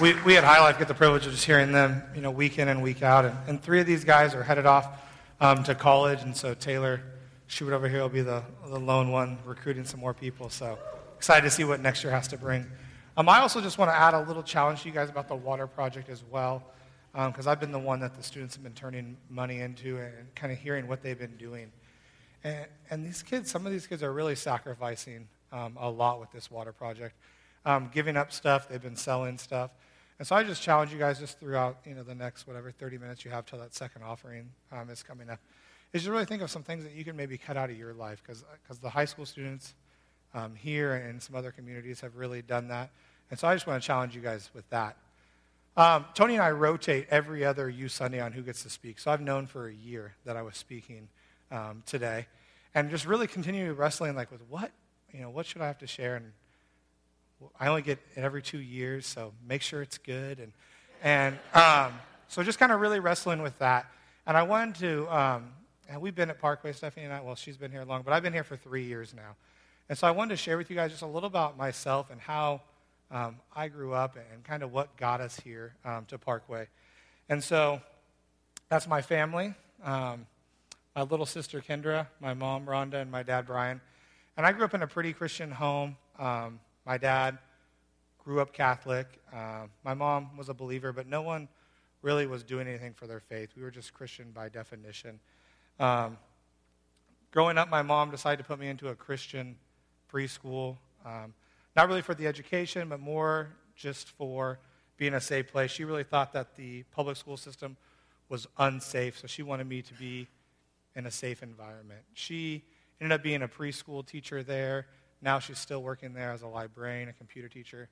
we, we at High Life get the privilege of just hearing them, you know, week in and week out. And, and three of these guys are headed off um, to college, and so Taylor Schubert over here will be the, the lone one recruiting some more people. So excited to see what next year has to bring. Um, I also just want to add a little challenge to you guys about the water project as well, because um, I've been the one that the students have been turning money into and kind of hearing what they've been doing. And, and these kids, some of these kids are really sacrificing um, a lot with this water project, um, giving up stuff. They've been selling stuff. And so I just challenge you guys just throughout, you know, the next whatever 30 minutes you have till that second offering um, is coming up, is to really think of some things that you can maybe cut out of your life because the high school students um, here and some other communities have really done that. And so I just want to challenge you guys with that. Um, Tony and I rotate every other youth Sunday on who gets to speak. So I've known for a year that I was speaking um, today, and just really continue wrestling like with what you know what should I have to share and I only get it every two years, so make sure it's good. And, and um, so just kind of really wrestling with that. And I wanted to, um, and we've been at Parkway, Stephanie and I, well, she's been here long, but I've been here for three years now. And so I wanted to share with you guys just a little about myself and how um, I grew up and kind of what got us here um, to Parkway. And so that's my family. Um, my little sister Kendra, my mom Rhonda, and my dad Brian. And I grew up in a pretty Christian home. Um, my dad grew up Catholic. Uh, my mom was a believer, but no one really was doing anything for their faith. We were just Christian by definition. Um, growing up, my mom decided to put me into a Christian preschool. Um, not really for the education, but more just for being a safe place. She really thought that the public school system was unsafe, so she wanted me to be in a safe environment. She ended up being a preschool teacher there. Now she's still working there as a librarian, a computer teacher.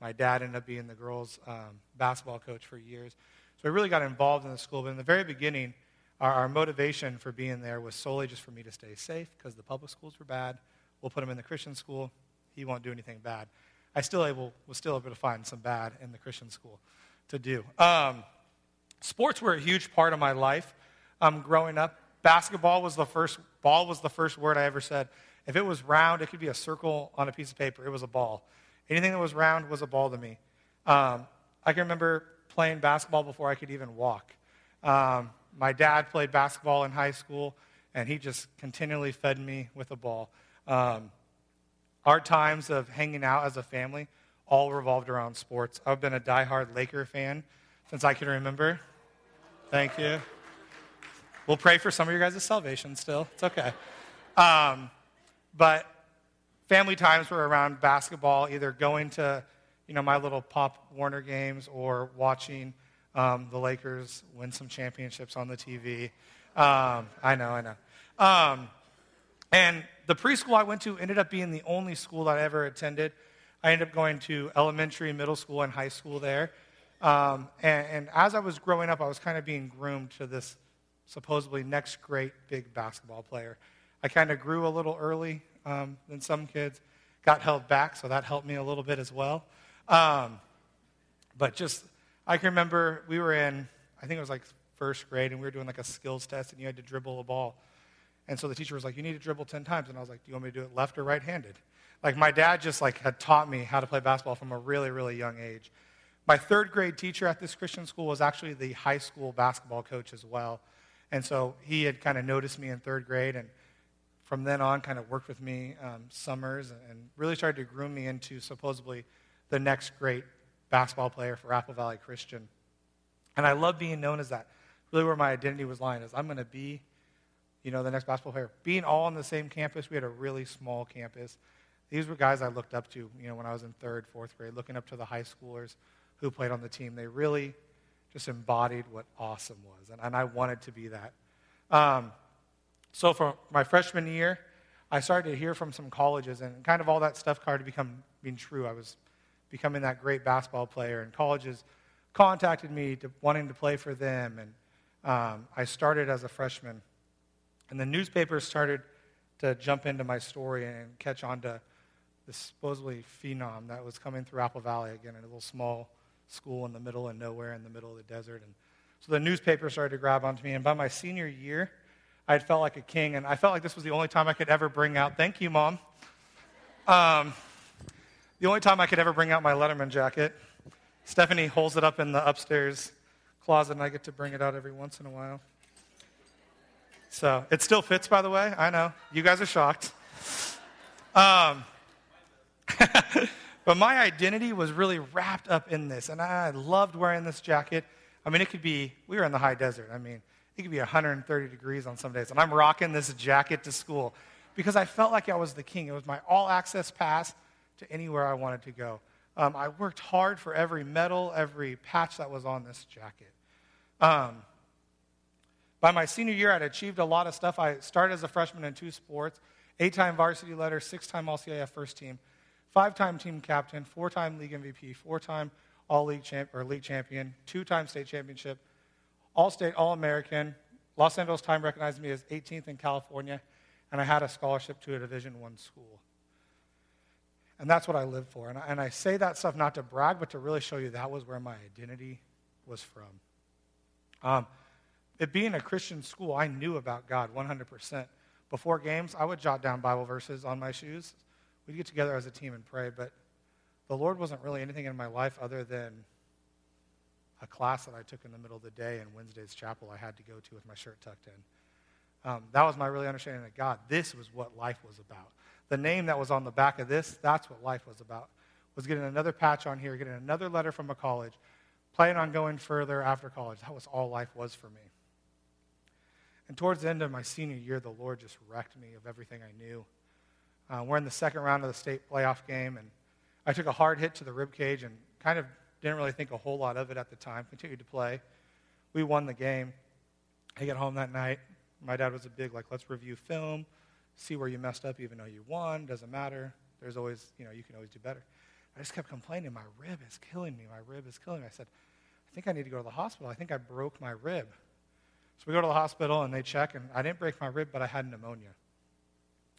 My dad ended up being the girls' um, basketball coach for years. So I really got involved in the school. But in the very beginning, our, our motivation for being there was solely just for me to stay safe because the public schools were bad. We'll put him in the Christian school. He won't do anything bad. I still able, was still able to find some bad in the Christian school to do. Um, sports were a huge part of my life um, growing up. Basketball was the first, ball was the first word I ever said. If it was round, it could be a circle on a piece of paper. It was a ball. Anything that was round was a ball to me. Um, I can remember playing basketball before I could even walk. Um, my dad played basketball in high school, and he just continually fed me with a ball. Um, our times of hanging out as a family all revolved around sports. I've been a diehard Laker fan since I can remember. Thank you. We'll pray for some of your guys' salvation still. It's okay. Um, but family times were around basketball, either going to, you know, my little Pop Warner games or watching um, the Lakers win some championships on the TV. Um, I know, I know. Um, and the preschool I went to ended up being the only school that I ever attended. I ended up going to elementary, middle school, and high school there. Um, and, and, as I was growing up, I was kind of being groomed to this supposedly next great big basketball player. I kind of grew a little early um, than some kids, got held back, so that helped me a little bit as well. Um, but just, I can remember we were in, I think it was like first grade, and we were doing like a skills test, and you had to dribble a ball. And so the teacher was like, "You need to dribble ten times," and I was like, "Do you want me to do it left or right-handed?" Like my dad just like had taught me how to play basketball from a really, really young age. My third grade teacher at this Christian school was actually the high school basketball coach as well. And so he had kind of noticed me in third grade and from then on kind of worked with me um, summers and really started to groom me into supposedly the next great basketball player for Apple Valley Christian. And I love being known as that. Really where my identity was lying is I'm going to be, you know, the next basketball player. Being all on the same campus, we had a really small campus. These were guys I looked up to, you know, when I was in third, fourth grade, looking up to the high schoolers who played on the team. They really just embodied what awesome was. And, and I wanted to be that. Um, so for my freshman year, I started to hear from some colleges, and kind of all that stuff started become being true. I was becoming that great basketball player, and colleges contacted me to wanting to play for them, and um, I started as a freshman. And the newspapers started to jump into my story and catch on to this supposedly phenom that was coming through Apple Valley again in a little small school in the middle of nowhere in the middle of the desert. And so the newspaper started to grab onto me. And by my senior year, I had felt like a king. And I felt like this was the only time I could ever bring out, thank you, Mom. Um, the only time I could ever bring out my Letterman jacket. Stephanie holds it up in the upstairs closet, and I get to bring it out every once in a while. So it still fits, by the way. I know. You guys are shocked. Um, but my identity was really wrapped up in this, and I loved wearing this jacket. I mean, it could be, we were in the high desert. I mean, it could be 130 degrees on some days, and I'm rocking this jacket to school because I felt like I was the king. It was my all access pass to anywhere I wanted to go. Um, I worked hard for every medal, every patch that was on this jacket. Um, by my senior year, I'd achieved a lot of stuff. I started as a freshman in two sports eight time varsity letter, six time All CIF first team, five time team captain, four time league MVP, four time All League, champ, or league champion, two time state championship, All State, All American. Los Angeles Times recognized me as 18th in California, and I had a scholarship to a Division One school. And that's what I live for. And I, and I say that stuff not to brag, but to really show you that was where my identity was from. Um, it being a Christian school, I knew about God 100%. Before games, I would jot down Bible verses on my shoes. We'd get together as a team and pray, but the Lord wasn't really anything in my life other than a class that I took in the middle of the day in Wednesday's chapel I had to go to with my shirt tucked in. Um, that was my really understanding of God. This was what life was about. The name that was on the back of this, that's what life was about. Was getting another patch on here, getting another letter from a college, planning on going further after college. That was all life was for me. And towards the end of my senior year, the Lord just wrecked me of everything I knew. Uh, we're in the second round of the state playoff game, and I took a hard hit to the rib cage and kind of didn't really think a whole lot of it at the time. Continued to play. We won the game. I get home that night. My dad was a big like, let's review film, see where you messed up, even though you won. Doesn't matter. There's always, you know, you can always do better. I just kept complaining. My rib is killing me. My rib is killing me. I said, I think I need to go to the hospital. I think I broke my rib. So we go to the hospital and they check, and I didn't break my rib, but I had pneumonia.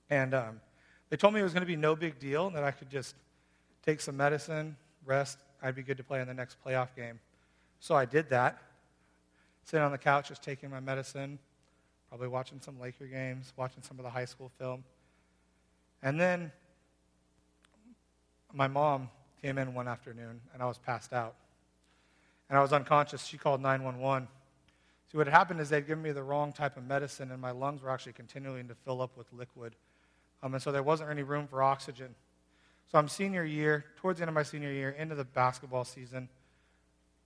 And um, they told me it was going to be no big deal, and that I could just take some medicine, rest, I'd be good to play in the next playoff game. So I did that. Sitting on the couch, just taking my medicine, probably watching some Laker games, watching some of the high school film. And then my mom came in one afternoon, and I was passed out. And I was unconscious. She called 911. See, what had happened is they'd given me the wrong type of medicine, and my lungs were actually continuing to fill up with liquid. Um, and so there wasn't any room for oxygen. So I'm senior year, towards the end of my senior year, into the basketball season,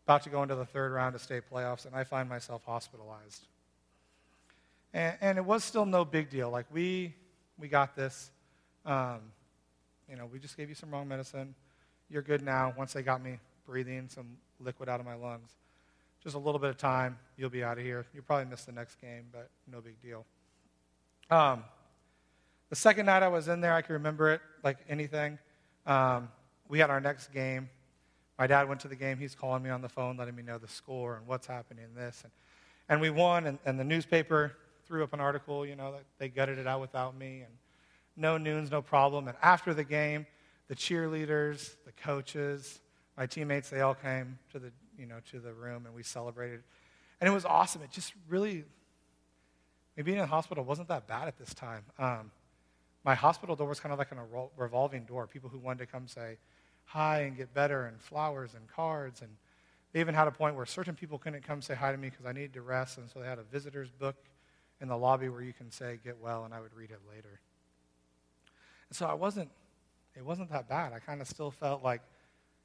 about to go into the third round of state playoffs, and I find myself hospitalized. And, and it was still no big deal. Like, we, we got this. Um, you know, we just gave you some wrong medicine. You're good now. Once they got me breathing some liquid out of my lungs just a little bit of time, you'll be out of here. You'll probably miss the next game, but no big deal. Um, the second night I was in there, I can remember it like anything. Um, we had our next game. My dad went to the game. He's calling me on the phone, letting me know the score and what's happening in this. And, and we won, and, and the newspaper threw up an article, you know, that they gutted it out without me. And no noons, no problem. And after the game, the cheerleaders, the coaches, my teammates, they all came to the you know, to the room and we celebrated. And it was awesome. It just really, being in the hospital wasn't that bad at this time. Um, my hospital door was kind of like a revolving door. People who wanted to come say hi and get better and flowers and cards. And they even had a point where certain people couldn't come say hi to me because I needed to rest. And so they had a visitor's book in the lobby where you can say get well and I would read it later. And so I wasn't, it wasn't that bad. I kind of still felt like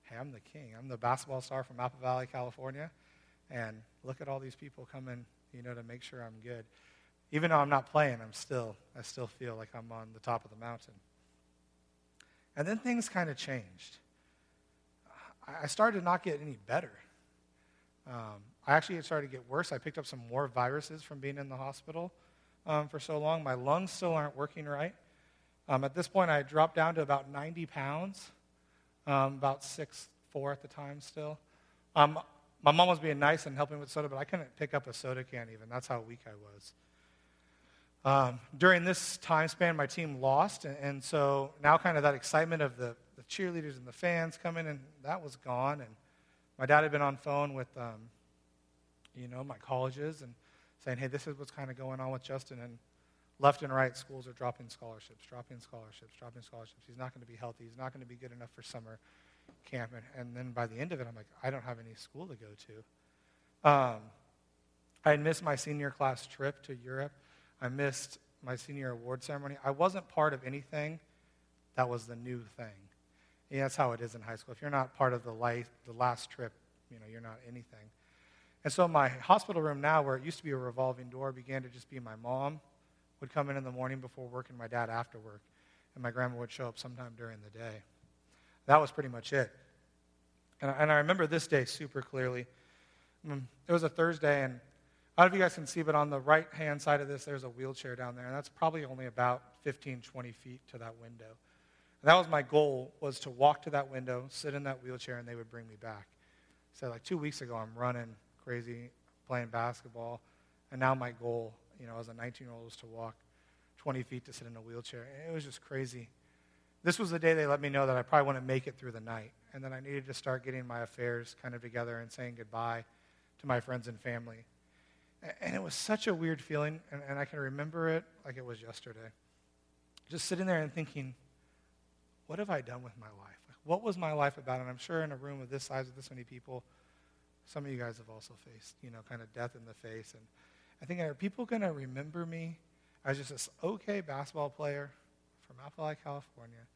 hey, I'm the king. I'm the basketball star from Apple Valley, California. And look at all these people coming, you know, to make sure I'm good. Even though I'm not playing, I'm still, I still feel like I'm on the top of the mountain. And then things kind of changed. I started to not get any better. Um, I actually started to get worse. I picked up some more viruses from being in the hospital um, for so long. My lungs still aren't working right. Um, at this point, I dropped down to about 90 pounds um, about six four at the time still. Um, my mom was being nice and helping with soda, but I couldn't pick up a soda can even. That's how weak I was. Um, during this time span, my team lost, and, and, so now kind of that excitement of the, the, cheerleaders and the fans coming, and that was gone. And my dad had been on phone with, um, you know, my colleges and saying, hey, this is what's kind of going on with Justin. And left and right, schools are dropping scholarships, dropping scholarships, dropping scholarships. He's not going to be healthy. He's not going to be good enough for summer. camp. And, and then by the end of it, I'm like, I don't have any school to go to. Um, I had missed my senior class trip to Europe. I missed my senior award ceremony. I wasn't part of anything that was the new thing. Yeah, that's how it is in high school. If you're not part of the, life, the last trip, you know, you're not anything. And so my hospital room now, where it used to be a revolving door, began to just be my mom would come in in the morning before work and my dad after work. And my grandma would show up sometime during the day. That was pretty much it. And I, and I remember this day super clearly. Mm, it was a Thursday, and I don't know if you guys can see, but on the right hand side of this, there's a wheelchair down there, and that's probably only about 15, 20 feet to that window. And that was my goal, was to walk to that window, sit in that wheelchair, and they would bring me back. So like two weeks ago, I'm running crazy, playing basketball, and now my goal, you know, as a 19-year-old was to walk 20 feet to sit in a wheelchair. And it was just crazy. This was the day they let me know that I probably wouldn't make it through the night, and that I needed to start getting my affairs kind of together and saying goodbye to my friends and family. And it was such a weird feeling, and, and I can remember it like it was yesterday. Just sitting there and thinking, what have I done with my life? What was my life about? And I'm sure in a room of this size with this many people, some of you guys have also faced, you know, kind of death in the face. And I think, are people going to remember me as just this okay basketball player from Apple Valley, California?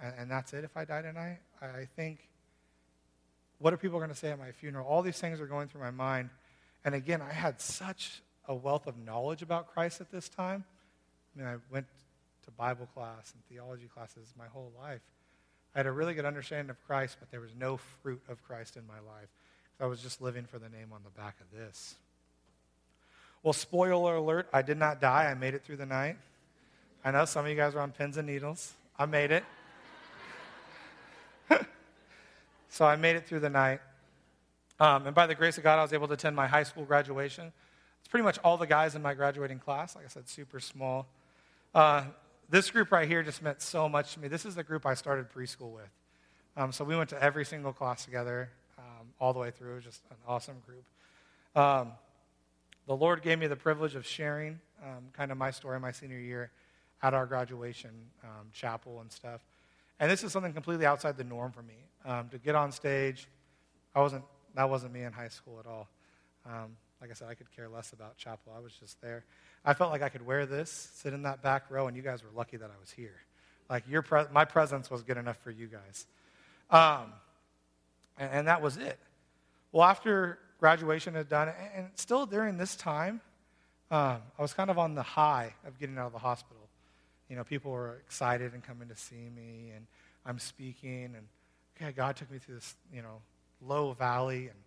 And, and that's it if I die tonight? I, I think, what are people going to say at my funeral? All these things are going through my mind. And again, I had such a wealth of knowledge about Christ at this time. I mean, I went to Bible class and theology classes my whole life. I had a really good understanding of Christ, but there was no fruit of Christ in my life. I was just living for the name on the back of this. Well, spoiler alert, I did not die. I made it through the night. I know some of you guys are on pins and needles. I made it. so I made it through the night. Um, and by the grace of God, I was able to attend my high school graduation. It's pretty much all the guys in my graduating class. Like I said, super small. Uh, this group right here just meant so much to me. This is the group I started preschool with. Um, so we went to every single class together um, all the way through. It was just an awesome group. Um, the Lord gave me the privilege of sharing um, kind of my story my senior year at our graduation um, chapel and stuff. And this is something completely outside the norm for me. To get on stage, I wasn't that wasn't me in high school at all. Um, like I said, I could care less about chapel. I was just there. I felt like I could wear this, sit in that back row, and you guys were lucky that I was here. Like your pre- my presence was good enough for you guys. Um, and, and, that was it. Well, after graduation had done, and, still during this time, um, I was kind of on the high of getting out of the hospital. You know, people were excited and coming to see me, and I'm speaking, and okay, God took me through this, you know, low valley, and,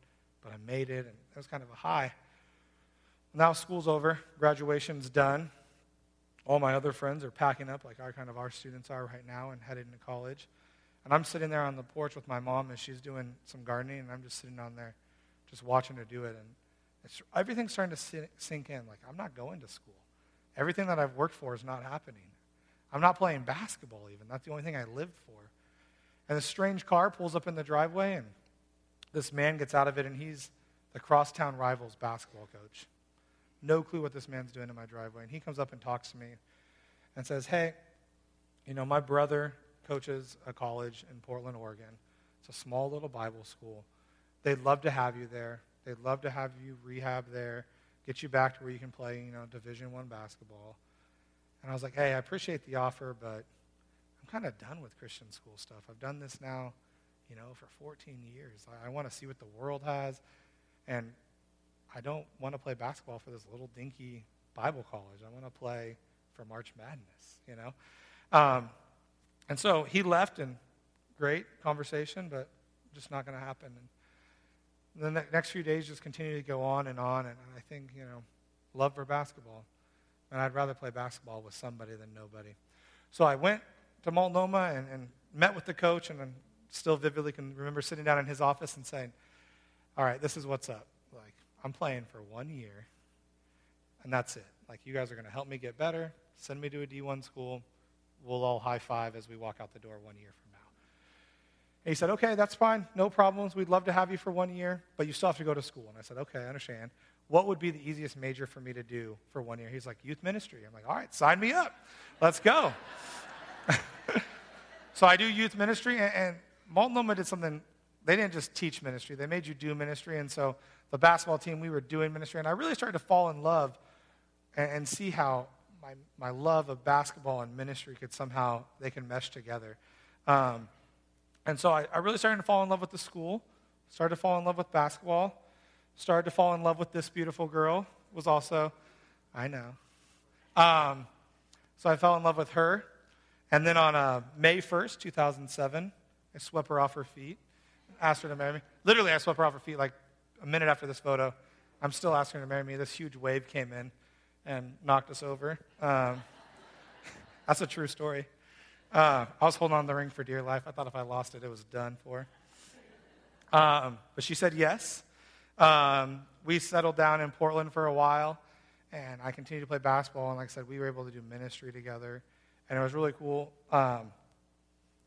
but I made it, and it was kind of a high. Now school's over, graduation's done. All my other friends are packing up, like our kind of our students are right now, and headed into college. And I'm sitting there on the porch with my mom, and she's doing some gardening, and I'm just sitting on there, just watching her do it. And everything's starting to sink in. Like, I'm not going to school. Everything that I've worked for is not happening. I'm not playing basketball, even. That's the only thing I lived for. And this strange car pulls up in the driveway, and this man gets out of it, and he's the crosstown rivals basketball coach. No clue what this man's doing in my driveway. And he comes up and talks to me and says, Hey, you know, my brother coaches a college in Portland, Oregon. It's a small little Bible school. They'd love to have you there. They'd love to have you rehab there, get you back to where you can play, you know, Division One basketball. And I was like, hey, I appreciate the offer, but I'm kind of done with Christian school stuff. I've done this now you know, for 14 years. I, I want to see what the world has. And I don't want to play basketball for this little dinky Bible college. I want to play for March Madness, you know? Um, and so he left, and great conversation, but just not going to happen. And the next few days just continue to go on and on, and I think, you know, love for basketball. And I'd rather play basketball with somebody than nobody. So I went to Multnomah and, and met with the coach, and still vividly can remember sitting down in his office and saying, All right, this is what's up. Like, I'm playing for one year, and that's it. Like, you guys are going to help me get better, send me to a D1 school. We'll all high five as we walk out the door one year from now. And he said, Okay, that's fine. No problems. We'd love to have you for one year, but you still have to go to school. And I said, Okay, I understand. What would be the easiest major for me to do for one year? He's like, Youth ministry. I'm like, All right, sign me up. Let's go. so I do youth ministry, and, and Multnomah did something, they didn't just teach ministry, they made you do ministry. And so the basketball team, we were doing ministry. And I really started to fall in love and, and see how my, my love of basketball and ministry could somehow, they can mesh together. Um, and so I, I really started to fall in love with the school, started to fall in love with basketball, started to fall in love with this beautiful girl, was also, I know. Um, so I fell in love with her. And then on uh, May 1st, 2007, I swept her off her feet, asked her to marry me. Literally, I swept her off her feet like a minute after this photo. I'm still asking her to marry me. This huge wave came in and knocked us over. Um, that's a true story. Uh, I was holding on to the ring for dear life. I thought if I lost it, it was done for. Um, but she said yes. Um, we settled down in Portland for a while, and I continued to play basketball. And like I said, we were able to do ministry together, and it was really cool. Um,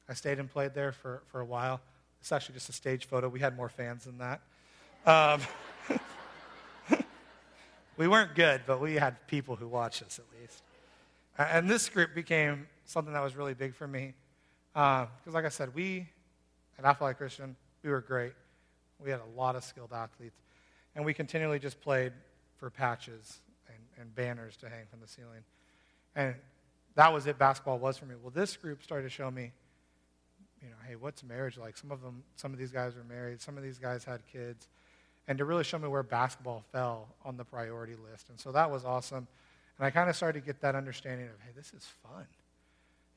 I stayed and played there for, for a while. It's actually just a stage photo. We had more fans than that. Um, we weren't good, but we had people who watched us at least. And this group became something that was really big for me. Because, uh, like I said, we at Athletic Christian, we were great. We had a lot of skilled athletes. And we continually just played for patches and, and banners to hang from the ceiling. And that was it, basketball was for me. Well, this group started to show me, you know, hey, what's marriage like? Some of them, some of these guys were married, some of these guys had kids. And to really show me where basketball fell on the priority list. And so that was awesome. And I kind of started to get that understanding of, hey, this is fun.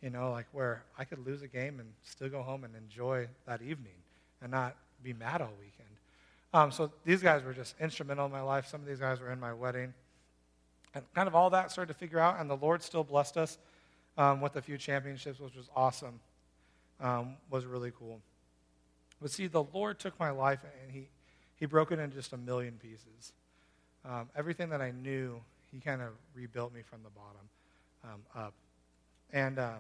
You know, like where I could lose a game and still go home and enjoy that evening and not be mad all weekend. Um, so these guys were just instrumental in my life. Some of these guys were in my wedding. And kind of all that started to figure out, and the Lord still blessed us um, with a few championships, which was awesome, um, was really cool. But see, the Lord took my life and he, he broke it into just a million pieces. Um, everything that I knew, he kind of rebuilt me from the bottom um, up. And uh,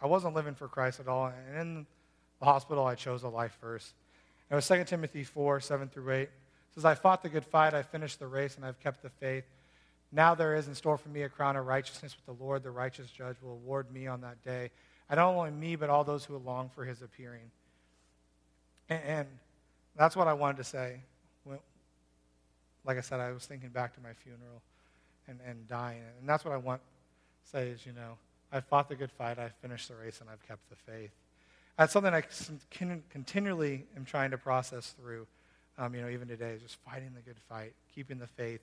I wasn't living for Christ at all. And in the hospital, I chose a life first. It was 2 Timothy 4, 7 through 8. It says, I fought the good fight, I finished the race, and I've kept the faith. Now there is in store for me a crown of righteousness with the Lord, the righteous judge, will award me on that day. And not only me, but all those who long for his appearing. And, and that's what I wanted to say. When, like I said, I was thinking back to my funeral and, and dying. And that's what I want to say is, you know, I fought the good fight, I finished the race, and I've kept the faith. That's something I can continually am trying to process through, um, you know, even today, just fighting the good fight, keeping the faith.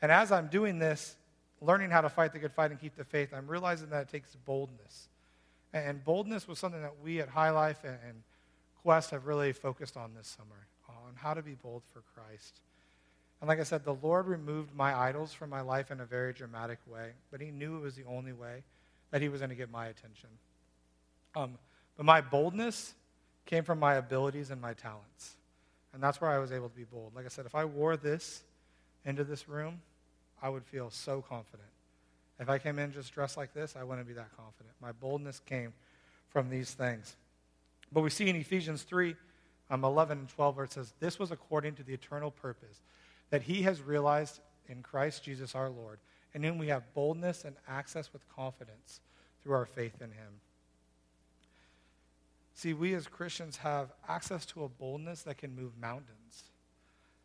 And as I'm doing this, learning how to fight the good fight and keep the faith, I'm realizing that it takes boldness. And boldness was something that we at High Life and Quest have really focused on this summer, on how to be bold for Christ. And like I said, the Lord removed my idols from my life in a very dramatic way, but He knew it was the only way that He was going to get my attention. Um, but my boldness came from my abilities and my talents. And that's where I was able to be bold. Like I said, if I wore this into this room, I would feel so confident. If I came in just dressed like this, I wouldn't be that confident. My boldness came from these things. But we see in Ephesians 3 um, 11 and 12 where it says, This was according to the eternal purpose that he has realized in Christ Jesus our Lord, and in we have boldness and access with confidence through our faith in him. See, we as Christians have access to a boldness that can move mountains,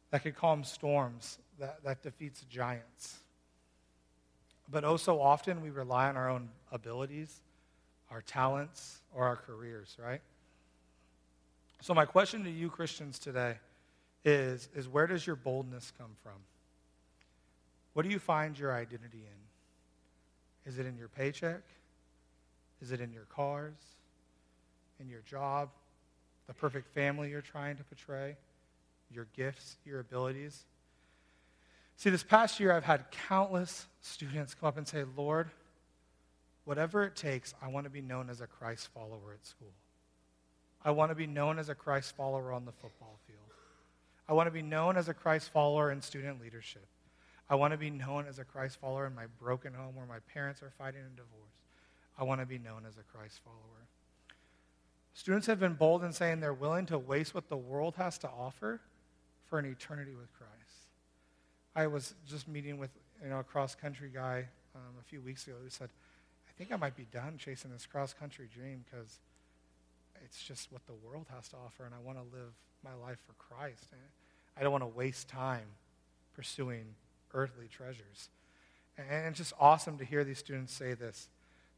that can calm storms, that, that defeats giants. But oh, so often we rely on our own abilities, our talents, or our careers, right? So, my question to you, Christians, today is, is where does your boldness come from? What do you find your identity in? Is it in your paycheck? Is it in your cars? in your job, the perfect family you're trying to portray, your gifts, your abilities. See, this past year, I've had countless students come up and say, Lord, whatever it takes, I want to be known as a Christ follower at school. I want to be known as a Christ follower on the football field. I want to be known as a Christ follower in student leadership. I want to be known as a Christ follower in my broken home where my parents are fighting a divorce. I want to be known as a Christ follower. Students have been bold in saying they're willing to waste what the world has to offer for an eternity with Christ. I was just meeting with you know, a cross country guy um, a few weeks ago who said, I think I might be done chasing this cross country dream because it's just what the world has to offer, and I want to live my life for Christ. And I don't want to waste time pursuing earthly treasures. And it's just awesome to hear these students say this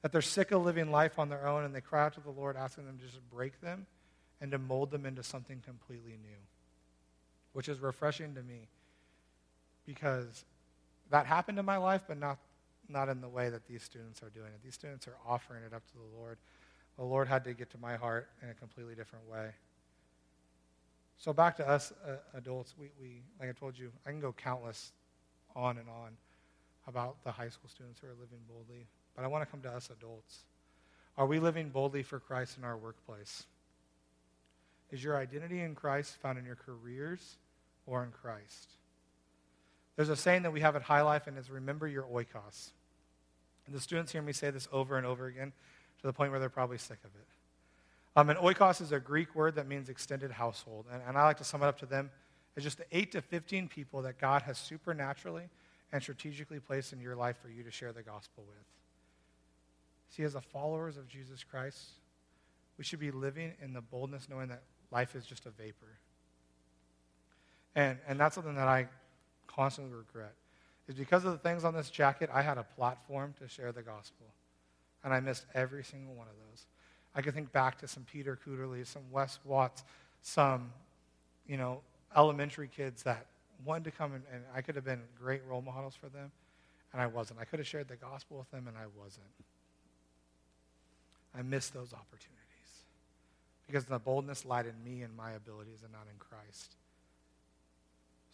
that they're sick of living life on their own, and they cry out to the Lord, asking them to just break them and to mold them into something completely new, which is refreshing to me because that happened in my life, but not, not in the way that these students are doing it. These students are offering it up to the Lord. The Lord had to get to my heart in a completely different way. So back to us uh, adults, we, we, like I told you, I can go countless on and on about the high school students who are living boldly, but I want to come to us adults. Are we living boldly for Christ in our workplace? Is your identity in Christ found in your careers or in Christ? There's a saying that we have at High Life, and it's remember your oikos. And the students hear me say this over and over again to the point where they're probably sick of it. Um, and oikos is a Greek word that means extended household. And, and I like to sum it up to them as just the 8 to 15 people that God has supernaturally and strategically placed in your life for you to share the gospel with. See, as a followers of Jesus Christ, we should be living in the boldness knowing that life is just a vapor. And, and that's something that I constantly regret. Is because of the things on this jacket, I had a platform to share the gospel. And I missed every single one of those. I could think back to some Peter Cooterley, some Wes Watts, some, you know, elementary kids that wanted to come and, and I could have been great role models for them, and I wasn't. I could have shared the gospel with them, and I wasn't. I missed those opportunities because the boldness lied in me and my abilities and not in Christ.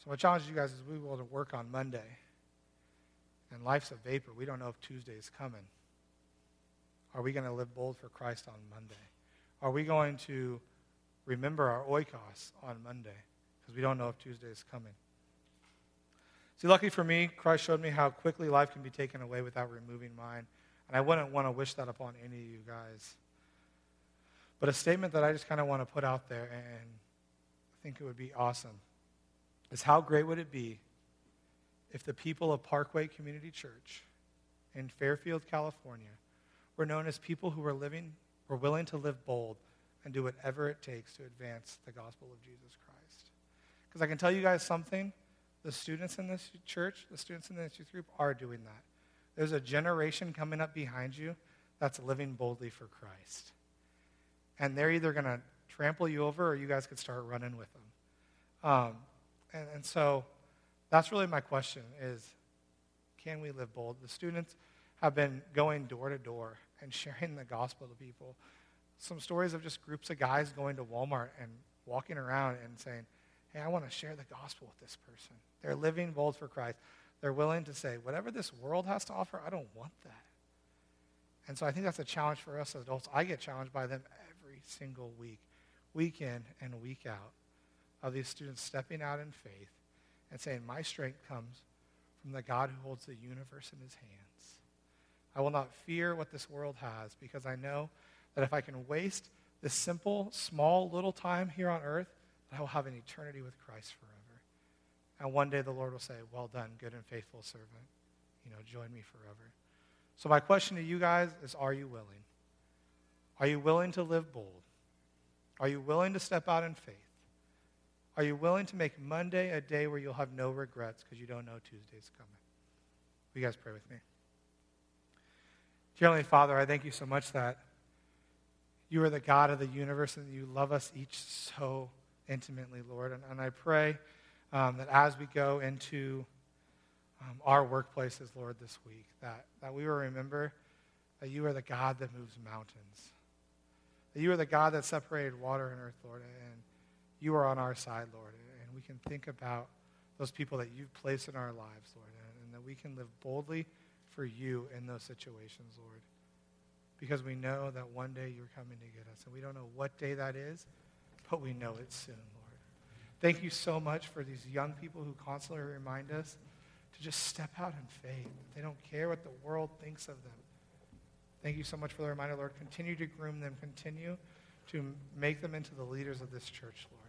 So my challenge to you guys is we will to work on Monday. And life's a vapor. We don't know if Tuesday is coming. Are we going to live bold for Christ on Monday? Are we going to remember our oikos on Monday? Because we don't know if Tuesday is coming. See, lucky for me, Christ showed me how quickly life can be taken away without removing mine. And I wouldn't want to wish that upon any of you guys. But a statement that I just kind of want to put out there, and I think it would be awesome, is how great would it be if the people of Parkway Community Church in Fairfield, California, were known as people who were living, were willing to live bold and do whatever it takes to advance the gospel of Jesus Christ. Because I can tell you guys something the students in this church, the students in this youth group are doing that. There's a generation coming up behind you that's living boldly for Christ. And they're either going to trample you over or you guys could start running with them. Um, and, and so that's really my question is, can we live bold? The students have been going door to door and sharing the gospel to people. Some stories of just groups of guys going to Walmart and walking around and saying, hey, I want to share the gospel with this person. They're living bold for Christ. They're willing to say, whatever this world has to offer, I don't want that. And so I think that's a challenge for us as adults. I get challenged by them every single week, week in and week out, of these students stepping out in faith and saying, My strength comes from the God who holds the universe in his hands. I will not fear what this world has because I know that if I can waste this simple, small, little time here on earth, I will have an eternity with Christ forever. And one day the Lord will say, Well done, good and faithful servant. You know, join me forever. So, my question to you guys is Are you willing? Are you willing to live bold? Are you willing to step out in faith? Are you willing to make Monday a day where you'll have no regrets because you don't know Tuesday's coming? Will you guys pray with me? Dear Heavenly Father, I thank you so much that you are the God of the universe and you love us each so intimately, Lord. And, and I pray um, that as we go into um, our workplaces, Lord, this week, that, that we will remember that you are the God that moves mountains. That you are the God that separated water and earth, Lord. And you are on our side, Lord. And we can think about those people that you've placed in our lives, Lord. And, and that we can live boldly for you in those situations, Lord. Because we know that one day you're coming to get us. And we don't know what day that is, but we know it's soon, Lord. Thank you so much for these young people who constantly remind us to just step out in faith. They don't care what the world thinks of them. Thank you so much for the reminder, Lord. Continue to groom them. Continue to make them into the leaders of this church, Lord.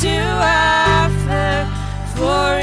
to offer for